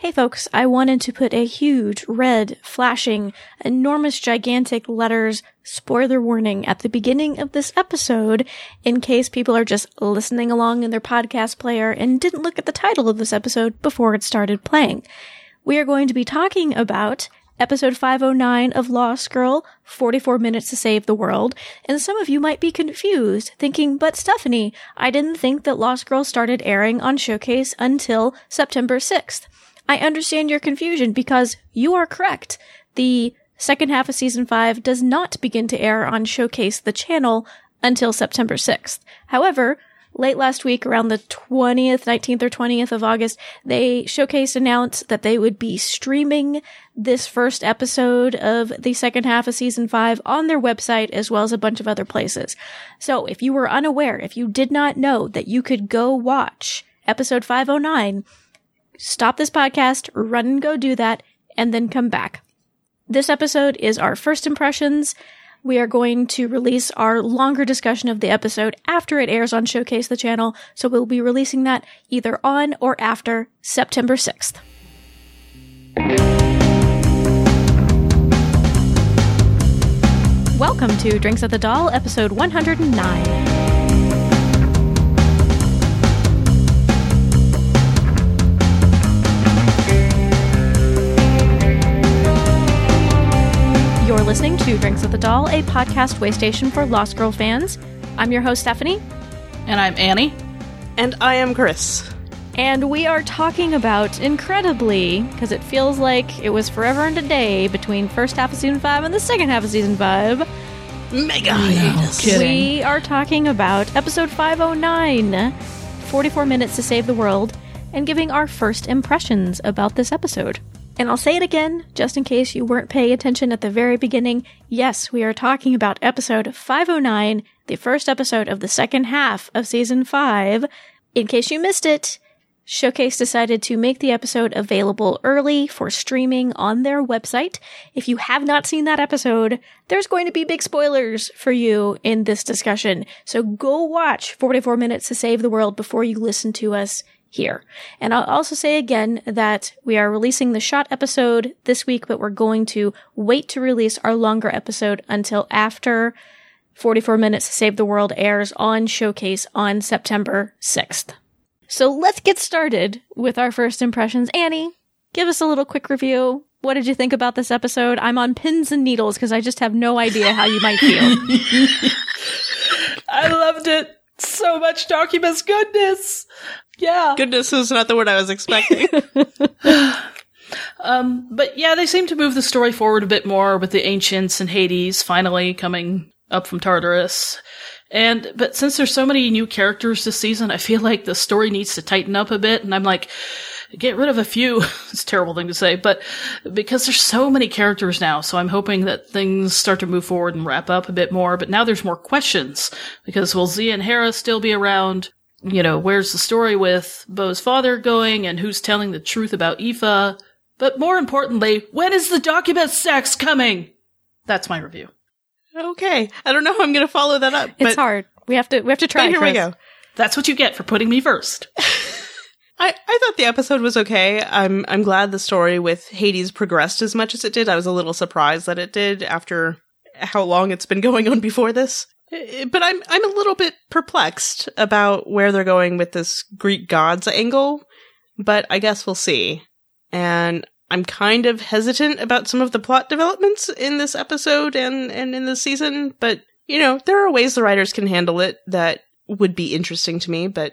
Hey folks, I wanted to put a huge, red, flashing, enormous, gigantic letters spoiler warning at the beginning of this episode in case people are just listening along in their podcast player and didn't look at the title of this episode before it started playing. We are going to be talking about episode 509 of Lost Girl, 44 Minutes to Save the World. And some of you might be confused, thinking, but Stephanie, I didn't think that Lost Girl started airing on Showcase until September 6th. I understand your confusion because you are correct. The second half of season 5 does not begin to air on Showcase the channel until September 6th. However, late last week, around the 20th, 19th, or 20th of August, they showcased announced that they would be streaming this first episode of the second half of season five on their website as well as a bunch of other places. So if you were unaware, if you did not know that you could go watch episode 509, stop this podcast, run and go do that, and then come back. This episode is our first impressions. We are going to release our longer discussion of the episode after it airs on Showcase the channel, so we'll be releasing that either on or after September 6th. Welcome to Drinks at the Dal, episode 109. Listening to Drinks with the Dal, a podcast waystation for Lost Girl fans. I'm your host, Stephanie. And I'm Annie. And I am Chris. And we are talking about, incredibly, because it feels like it was forever and a day between first half of season 5 and the second half of season 5. Mega hiatus. We are talking about episode 509 44 Minutes to Save the World and giving our first impressions about this episode. And I'll say it again, just in case you weren't paying attention at the very beginning. Yes, we are talking about episode 509, the first episode of the second half of season 5. In case you missed it, Showcase decided to make the episode available early for streaming on their website. If you have not seen that episode, there's going to be big spoilers for you in this discussion. So go watch 44 Minutes to Save the World before you listen to us here. And I'll also say again that we are releasing the shot episode this week, but we're going to wait to release our longer episode until after 44 Minutes Save the World airs on Showcase on September 6th. So let's get started with our first impressions. Annie, give us a little quick review. What did you think about this episode? I'm on pins and needles because I just have no idea how you might feel. I loved it so much. Doccubus goodness. Yeah. Goodness is not the word I was expecting. um, but yeah, they seem to move the story forward a bit more with the ancients and Hades finally coming up from Tartarus. And, but since there's so many new characters this season, I feel like the story needs to tighten up a bit. And I'm like, get rid of a few. it's a terrible thing to say, but because there's so many characters now. So I'm hoping that things start to move forward and wrap up a bit more. But now there's more questions because will Zia and Hera still be around? You know, where's the story with Bo's father going and who's telling the truth about Aoife? But more importantly, when is the Doccubus sex coming? That's my review. okay. I don't know how I'm going to follow that up. it's but, hard. We have to we have to try. but here we go. That's what you get for putting me first. I, I thought the episode was okay. I'm I'm glad the story with Hades progressed as much as it did. I was a little surprised that it did after how long it's been going on before this. But I'm I'm a little bit perplexed about where they're going with this Greek gods angle, but I guess we'll see. And I'm kind of hesitant about some of the plot developments in this episode and and in this season, but you know, there are ways the writers can handle it that would be interesting to me, but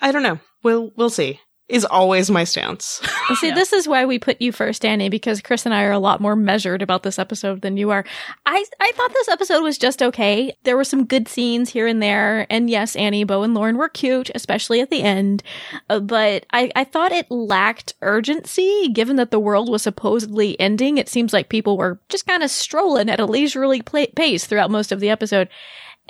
I don't know. We'll we'll see. Is always my stance. See, Yeah. this is why we put you first, Annie, because Chris and I are a lot more measured about this episode than you are. I I thought this episode was just okay. There were some good scenes here and there, and yes, Annie, Bo, and Lauren were cute, especially at the end. Uh, but I I thought it lacked urgency, given that the world was supposedly ending. It seems like people were just kind of strolling at a leisurely pla pace throughout most of the episode.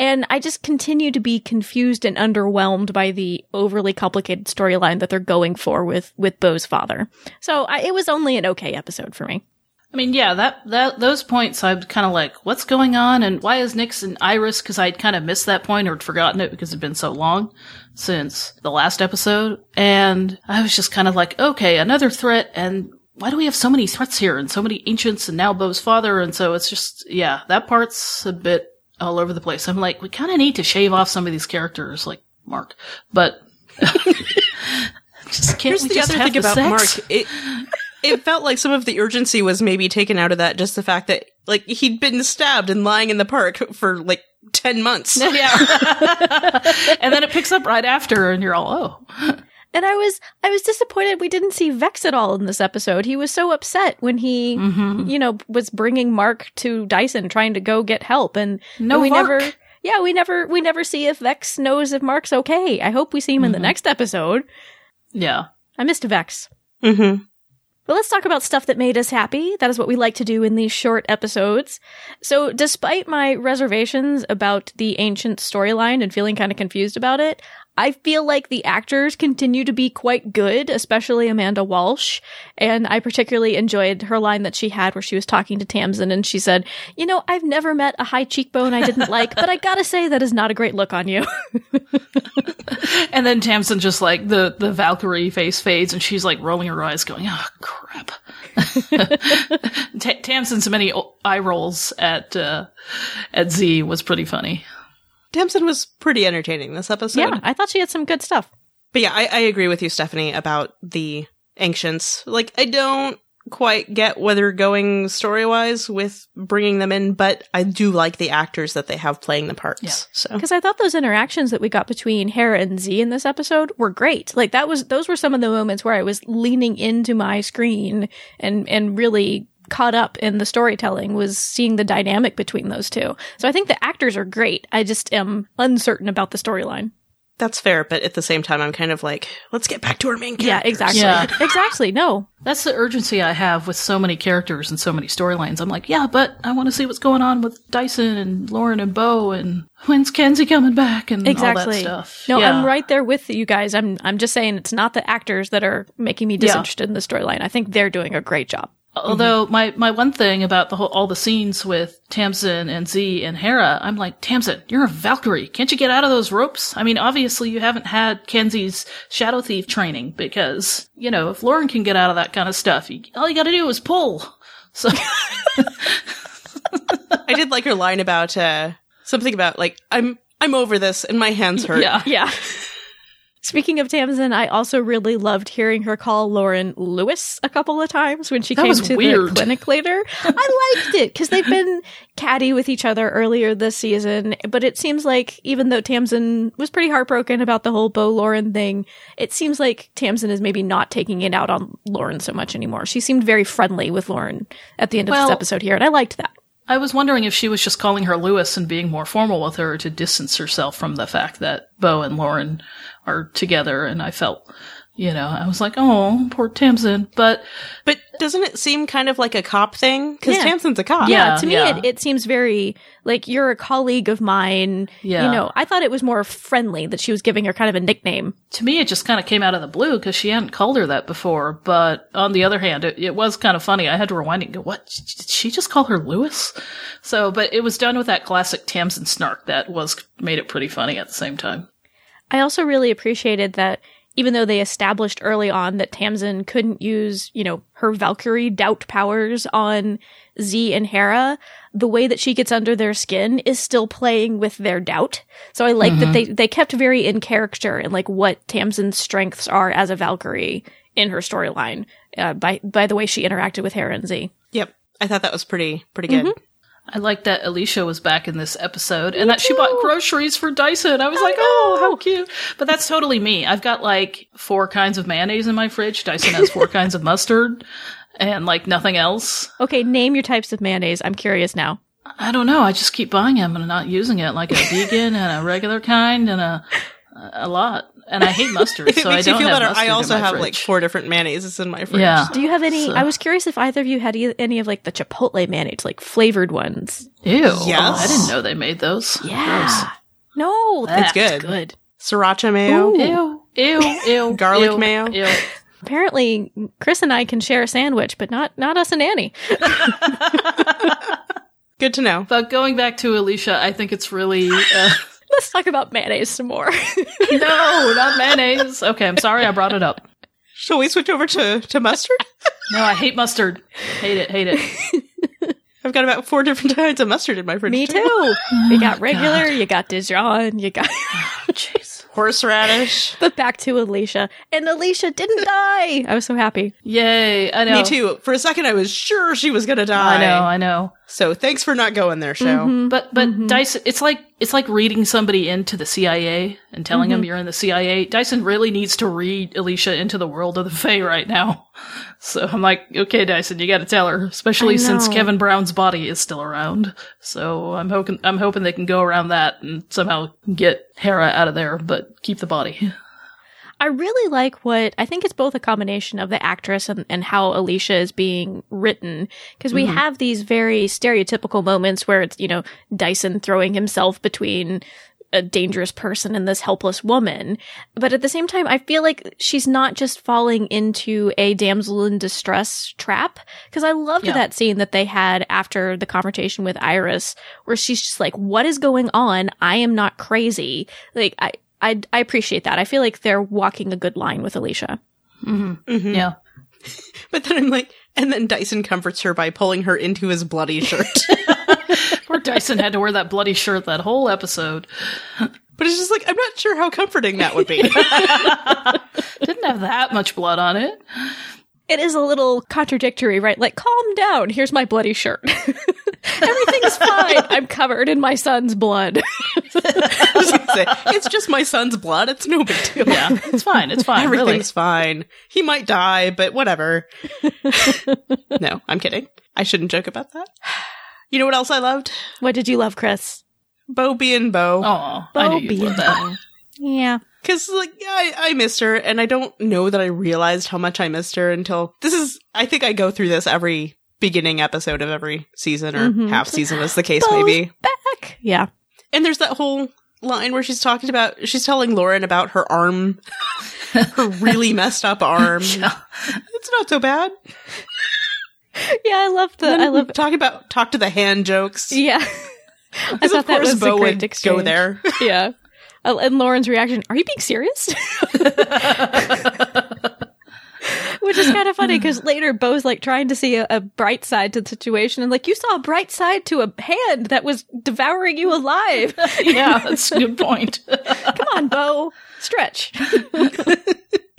And I just continue to be confused and underwhelmed by the overly complicated storyline that they're going for with with Bo's father. So I, it was only an okay episode for me. I mean, yeah, that, that, those points I'm kind of like, what's going on? And why is Nyx and Iris? Cause I'd kind of missed that point or forgotten it because it'd been so long since the last episode. And I was just kind of like, okay, another threat. And why do we have so many threats here and so many ancients and now Bo's father? And so it's just, yeah, that part's a bit all over the place. I'm like, we kind of need to shave off some of these characters, like Mark, but just can't Here's we the just other thing about sex? Mark. It, it felt like some of the urgency was maybe taken out of that. Just the fact that like he'd been stabbed and lying in the park for like ten months. Yeah. and then it picks up right after and you're all, oh. And I was I was disappointed we didn't see Vex at all in this episode. He was so upset when he, Mm-hmm. you know, was bringing Mark to Dyson trying to go get help, and No we Mark. never, yeah, we never we never see if Vex knows if Mark's okay. I hope we see him in the Mhm. next episode. Yeah. I missed Vex. Mm-hmm. But let's talk about stuff that made us happy. That is what we like to do in these short episodes. So, despite my reservations about the ancient storyline and feeling kind of confused about it, I feel like the actors continue to be quite good, especially Amanda Walsh. And I particularly enjoyed her line that she had where she was talking to Tamsin and she said, You know, I've never met a high cheekbone I didn't like, but I gotta say that is not a great look on you. And then Tamsin just like the, the Valkyrie face fades and she's like rolling her eyes going, oh crap. Ta Tamsin's many eye rolls at, uh, at Z was pretty funny. Tamsin was pretty entertaining this episode. yeah, I thought she had some good stuff. But yeah, I, I agree with you, Stephanie, about the ancients. Like, I don't quite get where they're going story wise with bringing them in, but I do like the actors that they have playing the parts. Yeah. So Because I thought those interactions that we got between Hera and Z in this episode were great. Like that was those were some of the moments where I was leaning into my screen and and really caught up in the storytelling was seeing the dynamic between those two. So I think the actors are great. I just am uncertain about the storyline. that's fair, but at the same time, I'm kind of like, let's get back to our main character. Yeah, exactly. Yeah. Exactly. No. That's the urgency I have with so many characters and so many storylines. I'm like, yeah, but I want to see what's going on with Dyson and Lauren and Bo and when's Kenzie coming back and all Exactly. that stuff. No, Yeah. I'm right there with you guys. I'm I'm just saying it's not the actors that are making me disinterested in the storyline. I think they're doing a great job. Although my, my one thing about the whole, all the scenes with Tamsin and Z and Hera, I'm like, Tamsin, you're a Valkyrie. Can't you get out of those ropes? I mean, obviously you haven't had Kenzie's Shadow Thief training because, you know, if Lauren can get out of that kind of stuff, you, all you gotta do is pull. So, I did like her line about uh something about like I'm I'm over this and my hands hurt. yeah. Yeah. Speaking of Tamsin, I also really loved hearing her call Lauren Lewis a couple of times when she That came to weird. the clinic later. I liked it because they've been catty with each other earlier this season, but it seems like even though Tamsin was pretty heartbroken about the whole Bo Lauren thing, it seems like Tamsin is maybe not taking it out on Lauren so much anymore. She seemed very friendly with Lauren at the end of Well- this episode here, and I liked that. I was wondering if she was just calling her Lewis and being more formal with her to distance herself from the fact that Bo and Lauren are together. And I felt, you know, I was like, oh, poor Tamsin. But But doesn't it seem kind of like a cop thing? Because Yeah. Tamsin's a cop. Yeah, Yeah, to me, yeah. It, it seems very like you're a colleague of mine. Yeah. You know, I thought it was more friendly that she was giving her kind of a nickname. to me, it just kind of came out of the blue because she hadn't called her that before. But on the other hand, it, it was kind of funny. I had to rewind it and go, what? Did she just call her Lewis? So, but it was done with that classic Tamsin snark that was, made it pretty funny at the same time. I also really appreciated that even though they established early on that Tamsin couldn't use, you know, her Valkyrie doubt powers on Z and Hera, the way that she gets under their skin is still playing with their doubt. So I like that they, they kept very in character and like what Tamsin's strengths are as a Valkyrie in her storyline, uh, by, by the way she interacted with Hera and Z. Yep. I thought that was pretty pretty good. Mm-hmm. I like that Alicia was back in this episode and that she bought groceries for Dyson. I was like, oh, how cute. But that's totally me. I've got like four kinds of mayonnaise in my fridge. Dyson has four kinds of mustard and like nothing else. Okay, name your types of mayonnaise. I'm curious now. I don't know. I just keep buying them and not using it like a vegan and a regular kind and a, a lot. And I hate mustard, If it so I makes you don't feel have better, I also my have like four different mayonnaises in my fridge. Yeah. Do you have any? So- I was curious if either of you had e- any of like the Chipotle mayonnaise, like flavored ones. Ew. Yes. I didn't know they made those. Yeah. No, It's that's good. good. Sriracha mayo. Gross. Ew. Ew. Ew. Garlic ew, mayo. Ew. Apparently, Chris and I can share a sandwich, but not not us and Annie. Good to know. But going back to Alicia, I think it's really uh, Let's talk about mayonnaise some more. no, not mayonnaise. Okay, I'm sorry I brought it up. Shall we switch over to, to mustard? No, I hate mustard. Hate it. Hate it. I've got about four different kinds of mustard in my fridge. Me too. You got oh regular, you got Dijon, you got. Jeez. Horseradish. but back to Alicia, and Alicia didn't die. I was so happy. Yay! I know. Me too. For a second, I was sure she was gonna die. I know. I know. So thanks for not going there, show. Mm-hmm. But but Dyson, it's like it's like reading somebody into the CIA and telling them you're in the CIA. Dyson really needs to read Alicia into the world of the Fae right now. So I'm like, okay, Dyson, you got to tell her, especially since. Kevin Brown's body is still around. So I'm hoping I'm hoping they can go around that and somehow get Hera out of there, but keep the body. I really like what I think it's both a combination of the actress and, and how Alicia is being written. Because we mm-hmm. have these very stereotypical moments where it's, you know, Dyson throwing himself between a dangerous person and this helpless woman. But at the same time, I feel like she's not just falling into a damsel in distress trap. Because I loved Yeah. that scene that they had after the confrontation with Iris, where she's just like, what is going on? I am not crazy. Like, I, I, I appreciate that. I feel like they're walking a good line with Alicia. Mm-hmm. Mm-hmm. Yeah. But then I'm like, and then Dyson comforts her by pulling her into his bloody shirt. Poor Dyson had to wear that bloody shirt that whole episode. but it's just like, I'm not sure how comforting that would be. Didn't have that much blood on it. It is a little contradictory, right? Like, calm down. Here's my bloody shirt. Everything's fine. I'm covered in my son's blood. I was gonna say, it's just my son's blood. It's no big deal. Yeah, it's fine. It's fine. really. Everything's fine. He might die, but whatever. no, I'm kidding. I shouldn't joke about that. You know what else I loved? what did you love, Chris? Bo being Bo. Oh, I knew Bo being love that. Yeah. Cause like I, I missed her and I don't know that I realized how much I missed her until this is I think I go through this every beginning episode of every season or Mhm. half season as the case Bo's may be. back. Yeah. And there's that whole line where she's talking about she's telling Lauren about her arm her really messed up arm. It's not so bad. Yeah, I love the, I love, talk about talk to the hand jokes. yeah. I thought that was Bo a great exchange. go there. Yeah. Uh, And Lauren's reaction, are you being serious? Which is kind of funny because later Bo's like trying to see a, a bright side to the situation and like, you saw a bright side to a hand that was devouring you alive. yeah, that's a good point. Come on, Bo. Stretch.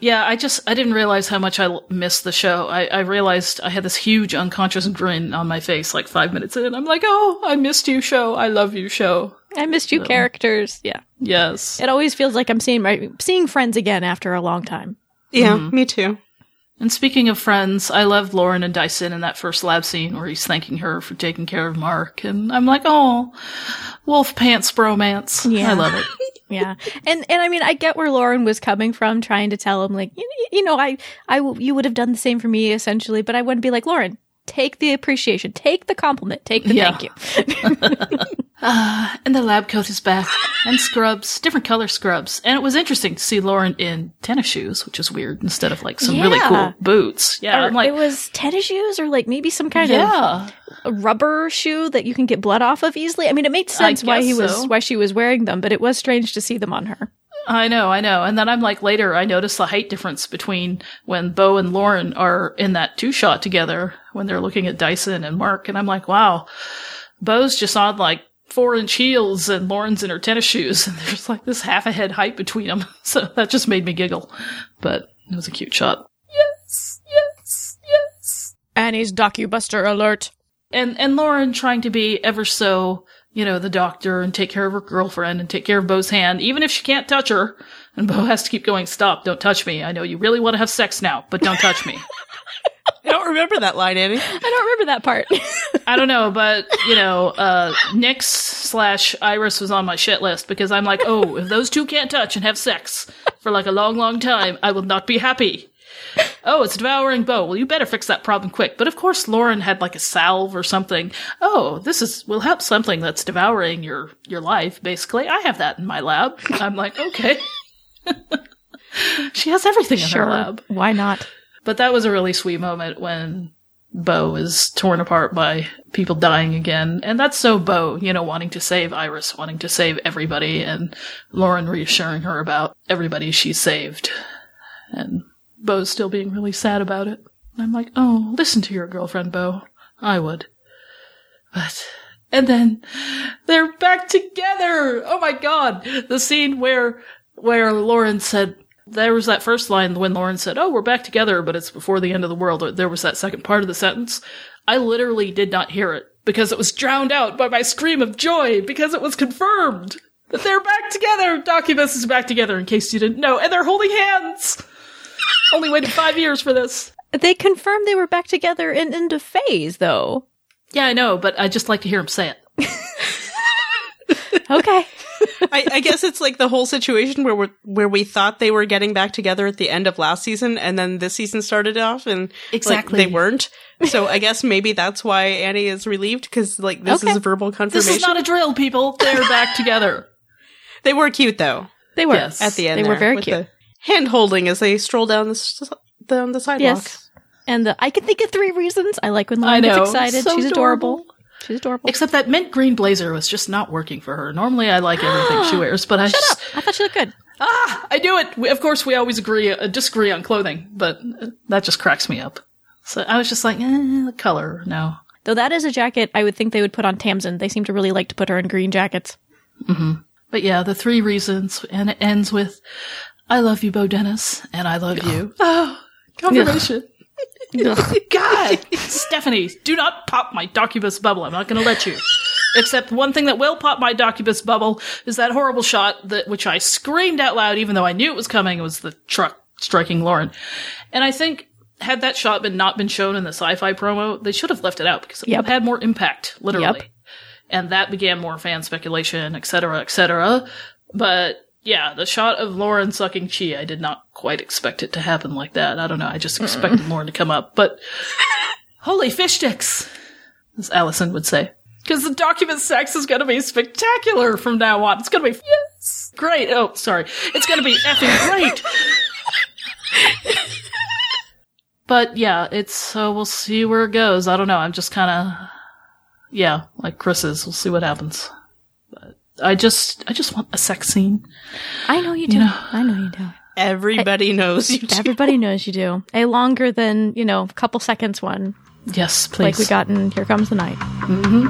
Yeah, I just I didn't realize how much I l- missed the show. I, I realized I had this huge unconscious grin on my face like five minutes in. I'm like, oh, I missed you, show. I love you, show. I missed you characters. Yeah. Yes. It always feels like I'm seeing my seeing friends again after a long time. Yeah, Mm-hmm. me too. And speaking of friends, I loved Lauren and Dyson in that first lab scene where he's thanking her for taking care of Mark. And I'm like, oh, wolf pants bromance. Yeah. I love it. Yeah. And and I mean, I get where Lauren was coming from trying to tell him like, you, you know, I, you would have done the same for me essentially, but I wouldn't be like, Lauren, take the appreciation, take the compliment, take the Yeah. thank you. Ah, and the lab coat is back. And scrubs, different color scrubs. And it was interesting to see Lauren in tennis shoes, which is weird, instead of like some really cool boots. Yeah, like, it was tennis shoes or like maybe some kind yeah. of rubber shoe that you can get blood off of easily. I mean, it made sense why he was why she was wearing them, but it was strange to see them on her. I know, I know. And then I'm like, later, I noticed the height difference between when Bo and Lauren are in that two shot together when they're looking at Dyson and Mark. And I'm like, wow, Bo's just on like four inch heels and Lauren's in her tennis shoes. And there's like this half a head height between them. So that just made me giggle. But it was a cute shot. Yes, yes, yes. Annie's docubuster alert. And and Lauren trying to be ever so you know the doctor and take care of her girlfriend and take care of Bo's hand, even if she can't touch her. And Bo has to keep going. Stop! Don't touch me. I know you really want to have sex now, but don't touch me. I don't remember that line, Annie. I don't remember that part. I don't know, but you know, uh, Nyx slash Iris was on my shit list because I'm like, oh, if those two can't touch and have sex for like a long, long time, I will not be happy. Oh, it's devouring Bo. Well, you better fix that problem quick. But of course, Lauren had like a salve or something. Oh, this is will help something that's devouring your your life. Basically, I have that in my lab. I'm like, okay. She has everything in Sure. her lab. Why not? But that was a really sweet moment when Bo is torn apart by people dying again. And that's so Bo, you know, wanting to save Iris, wanting to save everybody, and Lauren reassuring her about everybody she saved. And Bo's still being really sad about it. I'm like, oh, listen to your girlfriend, Bo. I would. But, and then they're back together! Oh my god! The scene where, where Lauren said, there was that first line when Lauren said, "Oh, we're back together, but it's before the end of the world." There was that second part of the sentence. I literally did not hear it because it was drowned out by my scream of joy because it was confirmed that they're back together. Doccubus is back together in case you didn't know, and they're holding hands. Only waited five years for this. They confirmed they were back together in into phase, though. Yeah, I know, but I just like to hear him say it. Okay. I, I guess it's like the whole situation where we where we thought they were getting back together at the end of last season, and then this season started off, and like, Exactly. they weren't. So I guess maybe that's why Annie is relieved because like this Okay. is verbal confirmation. This confirmation. is not a drill, people. They're back together. they were cute though They were. Yes. at the end. They were very cute. the hand holding as they stroll down the down the sidewalk. Yes. And the, I can think of three reasons. I like when I Lauren gets excited. So She's adorable. adorable. She's adorable. Except that mint green blazer was just not working for her. Normally, I like everything she wears, but I Shut just I thought she looked good. Ah, I do it. We, of course, we always agree, uh, disagree on clothing, but uh, that just cracks me up. So I was just like, eh, the color, no. Though that is a jacket I would think they would put on Tamsin. They seem to really like to put her in green jackets. But yeah, the three reasons, and it ends with, I love you, Bo Dennis, and I love you. Oh, confirmation. God, Stephanie, do not pop my Doccubus bubble. I'm not going to let you. Except one thing that will pop my Doccubus bubble is that horrible shot that which I screamed out loud, even though I knew it was coming. It was the truck striking Lauren, and I think had that shot been not been shown in the Syfy promo, they should have left it out because it Yep. would have had more impact, literally. Yep. And that began more fan speculation, et cetera, et cetera. But yeah, the shot of Lauren sucking chi, I did not quite expect it to happen like that. I don't know. I just expected Lauren to come up, but holy fish sticks, as Allison would say. Because the Doccubus sex is going to be spectacular from now on. It's going to be yes, great. Oh, sorry, it's going to be effing great. but yeah, it's so we'll see where it goes. I don't know. I'm just kind of yeah, like Chris's. We'll see what happens. But I just I just want a sex scene. I know you do. know. I know you do. Everybody knows you. do. Everybody knows you do. A longer than, you know, couple seconds one, Yes, please. like we got in Here Comes the Night. Mm-hmm.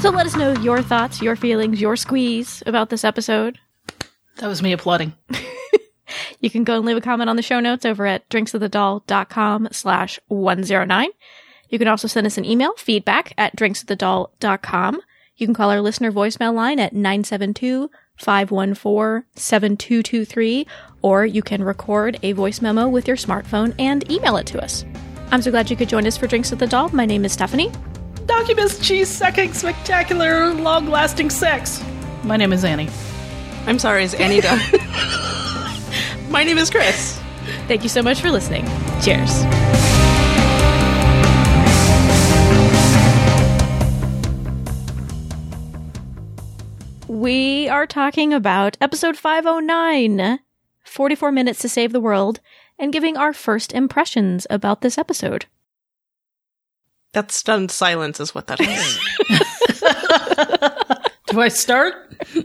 So let us know your thoughts, your feelings, your squeeze about this episode. that was me applauding. You can go and leave a comment on the show notes over at drinksofthedoll.com slash 109. You can also send us an email, feedback at drinksofthedoll.com. You can call our listener voicemail line at 972-514-7223, or you can record a voice memo with your smartphone and email it to us. I'm so glad you could join us for Drinks with the Dal. My name is Stephanie. Doccubus cheese sucking spectacular long lasting sex. My name is Annie. I'm sorry, is Annie done? My name is Chris. Thank you so much for listening. Cheers. We are talking about episode 509 44 Minutes to Save the World and giving our first impressions about this episode. That stunned silence is what that is. Do I start?